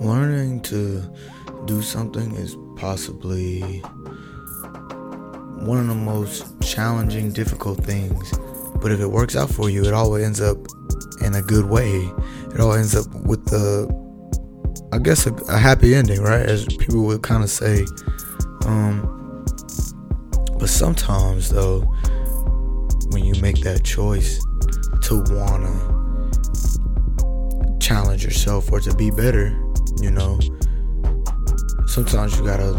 learning to do something is possibly one of the most challenging, difficult things. But if it works out for you, it always ends up in a good way. It all ends up with the, I guess, a, a happy ending, right? As people would kind of say. Um, but sometimes, though, when you make that choice to wanna challenge yourself or to be better, you know, sometimes you gotta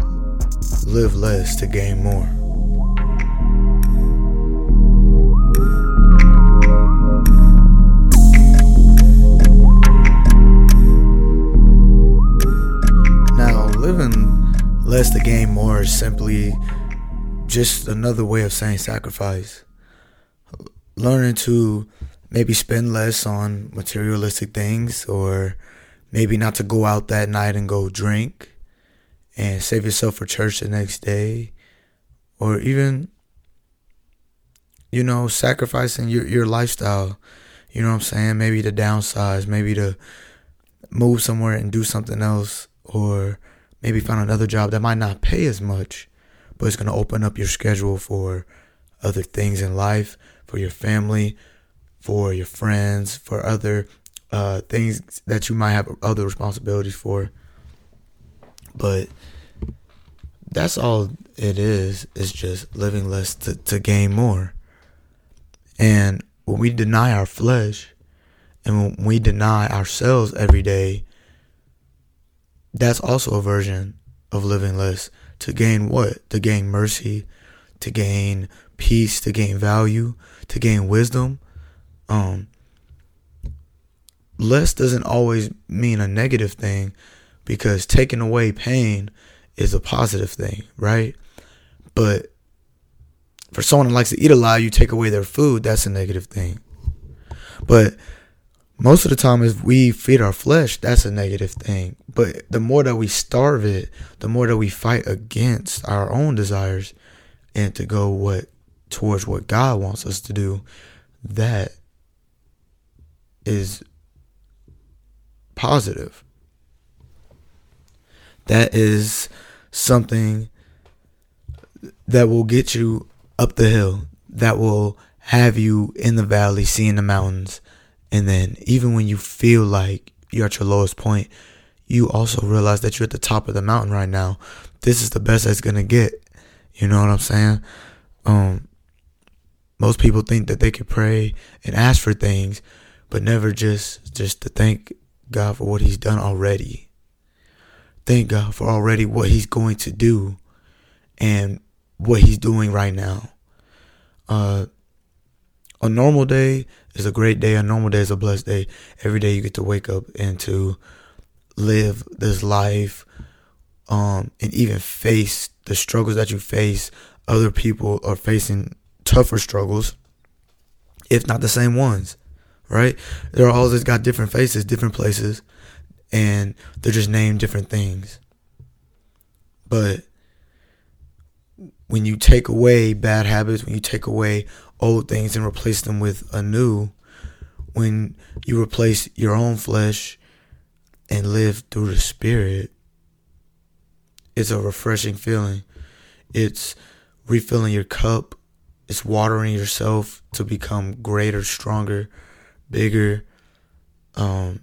live less to gain more. Now, living less to gain more is simply just another way of saying sacrifice. Learning to maybe spend less on materialistic things or maybe not to go out that night and go drink and save yourself for church the next day or even you know sacrificing your your lifestyle. You know what I'm saying? Maybe to downsize maybe to move somewhere and do something else or maybe find another job that might not pay as much but it's going to open up your schedule for other things in life for your family for your friends, for other uh, things that you might have other responsibilities for. But that's all it is. It's just living less to, to gain more. And when we deny our flesh and when we deny ourselves every day, that's also a version of living less. To gain what? To gain mercy, to gain peace, to gain value, to gain wisdom, um less doesn't always mean a negative thing because taking away pain is a positive thing, right? But for someone who likes to eat a lot, you take away their food, that's a negative thing. But most of the time, if we feed our flesh, that's a negative thing. But the more that we starve it, the more that we fight against our own desires and to go what towards what God wants us to do, that is positive. That is something that will get you up the hill, that will have you in the valley, seeing the mountains. And then, even when you feel like you're at your lowest point, you also realize that you're at the top of the mountain right now. This is the best that's going to get. You know what I'm saying? Um, most people think that they could pray and ask for things, but never just just to thank God for what he's done already. Thank God for already what he's going to do and what he's doing right now. Uh a normal day is a great day. A normal day is a blessed day. Every day you get to wake up and to live this life um, and even face the struggles that you face. Other people are facing tougher struggles, if not the same ones right? They're all just got different faces, different places, and they're just named different things. But when you take away bad habits, when you take away old things and replace them with a new, when you replace your own flesh and live through the spirit, it's a refreshing feeling. It's refilling your cup. It's watering yourself to become greater, stronger, bigger, um,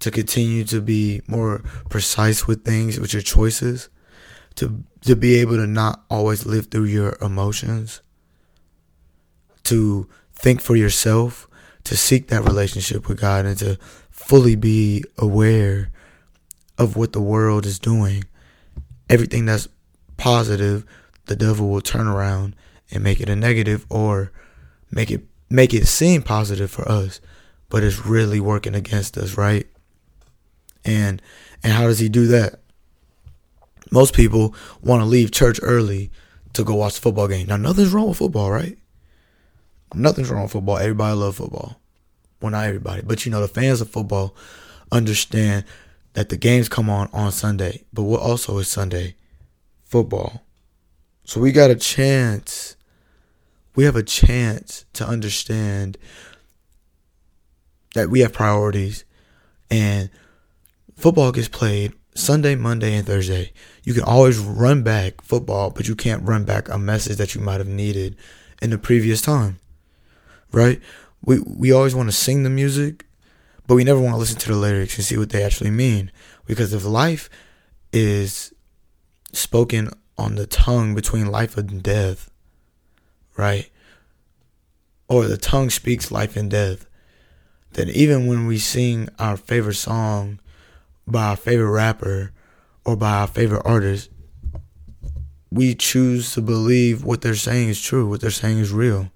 to continue to be more precise with things, with your choices, to to be able to not always live through your emotions, to think for yourself, to seek that relationship with God, and to fully be aware of what the world is doing. Everything that's positive, the devil will turn around and make it a negative or make it make it seem positive for us, but it's really working against us, right? And and how does he do that? Most people want to leave church early to go watch the football game. Now nothing's wrong with football, right? Nothing's wrong with football. Everybody love football. Well, not everybody, but you know the fans of football understand that the games come on on Sunday. But what also is Sunday? Football. So we got a chance we have a chance to understand that we have priorities and football gets played Sunday, Monday, and Thursday. You can always run back football, but you can't run back a message that you might have needed in the previous time. Right? We we always want to sing the music, but we never want to listen to the lyrics and see what they actually mean. Because if life is spoken on the tongue between life and death, right? Or the tongue speaks life and death, then even when we sing our favorite song by our favorite rapper or by our favorite artist, we choose to believe what they're saying is true, what they're saying is real.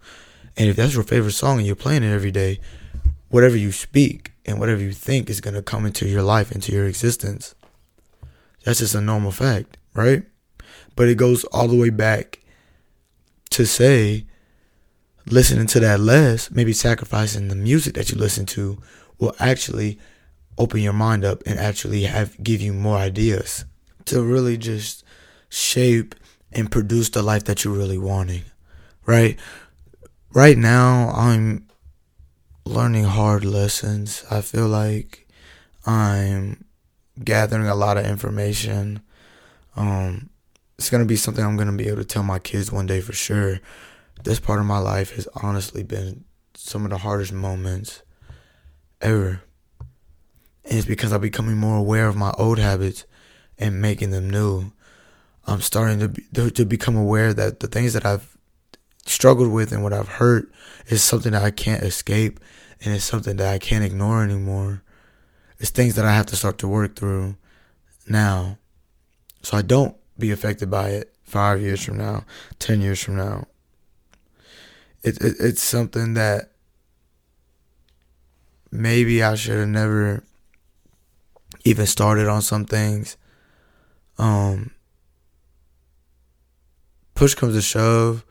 And if that's your favorite song and you're playing it every day, whatever you speak and whatever you think is going to come into your life, into your existence. That's just a normal fact, right? But it goes all the way back to say, listening to that less, maybe sacrificing the music that you listen to, will actually open your mind up and actually have give you more ideas to really just shape and produce the life that you're really wanting. Right? Right now I'm learning hard lessons. I feel like I'm gathering a lot of information. Um it's gonna be something I'm gonna be able to tell my kids one day for sure. This part of my life has honestly been some of the hardest moments ever. And it's because I'm becoming more aware of my old habits and making them new. I'm starting to, be, to become aware that the things that I've struggled with and what I've hurt is something that I can't escape and it's something that I can't ignore anymore. It's things that I have to start to work through now. So I don't be affected by it five years from now, 10 years from now. It, it It's something that maybe I should have never even started on some things. Um, push comes to shove.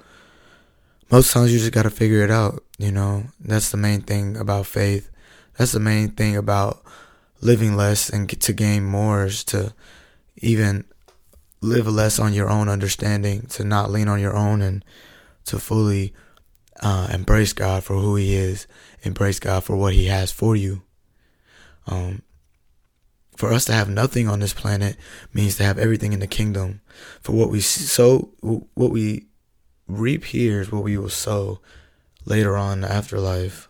Most times you just got to figure it out, you know. That's the main thing about faith. That's the main thing about living less and to gain more is to even live less on your own understanding, to not lean on your own and to fully uh, embrace God for who He is, embrace God for what He has for you. Um, for us to have nothing on this planet means to have everything in the kingdom. For what we sow, what we reap here is what we will sow later on in the afterlife.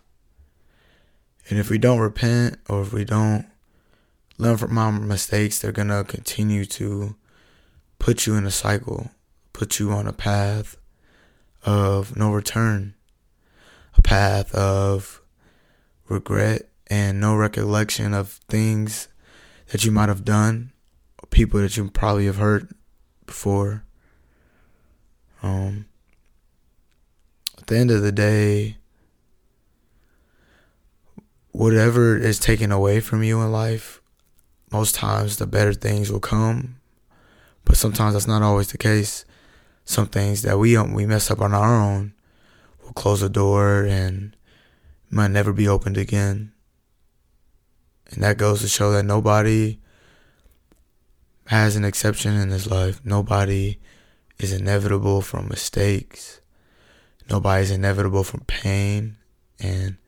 And if we don't repent or if we don't learn from our mistakes, they're going to continue to put you in a cycle, put you on a path of no return, a path of regret and no recollection of things that you might have done, people that you probably have hurt before. Um, at the end of the day, whatever is taken away from you in life, most times the better things will come. But sometimes that's not always the case. Some things that we we mess up on our own will close the door and might never be opened again. And that goes to show that nobody has an exception in this life. Nobody is inevitable from mistakes. Nobody's inevitable from pain. And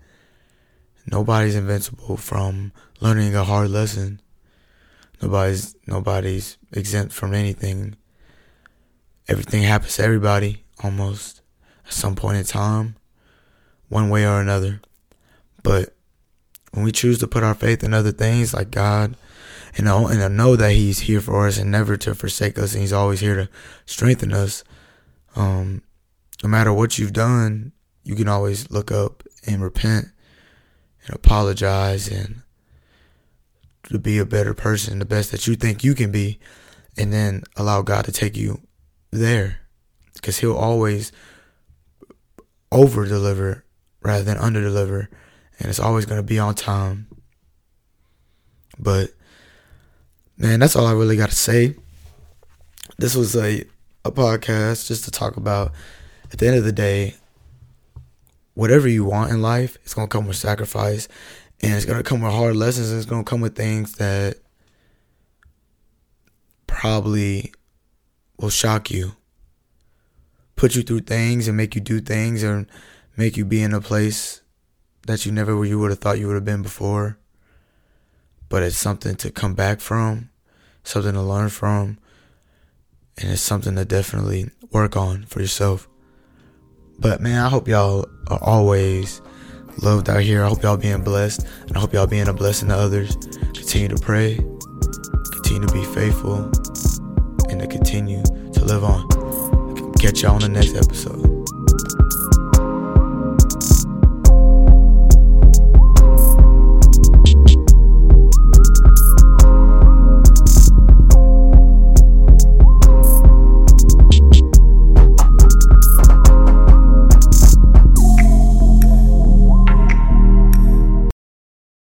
nobody's invincible from learning a hard lesson. Nobody's nobody's exempt from anything. Everything happens to everybody almost at some point in time, one way or another. But when we choose to put our faith in other things like God and know, and to know that He's here for us and never to forsake us, and He's always here to strengthen us. Um, no matter what you've done, you can always look up and repent and apologize and to be a better person, the best that you think you can be, and then allow God to take you there, because He'll always over deliver rather than under deliver and it's always going to be on time. But man, that's all I really got to say. This was a a podcast just to talk about at the end of the day whatever you want in life, it's going to come with sacrifice and it's to come with hard lessons it's to come with things that probably will shock you. Put you through things and make you do things and make you be in a place that you never you would have thought you would have been before. but it's something to come back from, something to learn from, and it's something to definitely work on for yourself. But man, I hope y'all are always loved out here. I hope y'all being blessed, and I hope y'all being a blessing to others. Continue to pray, continue to be faithful, and to continue to live on. Catch y'all on the next episode.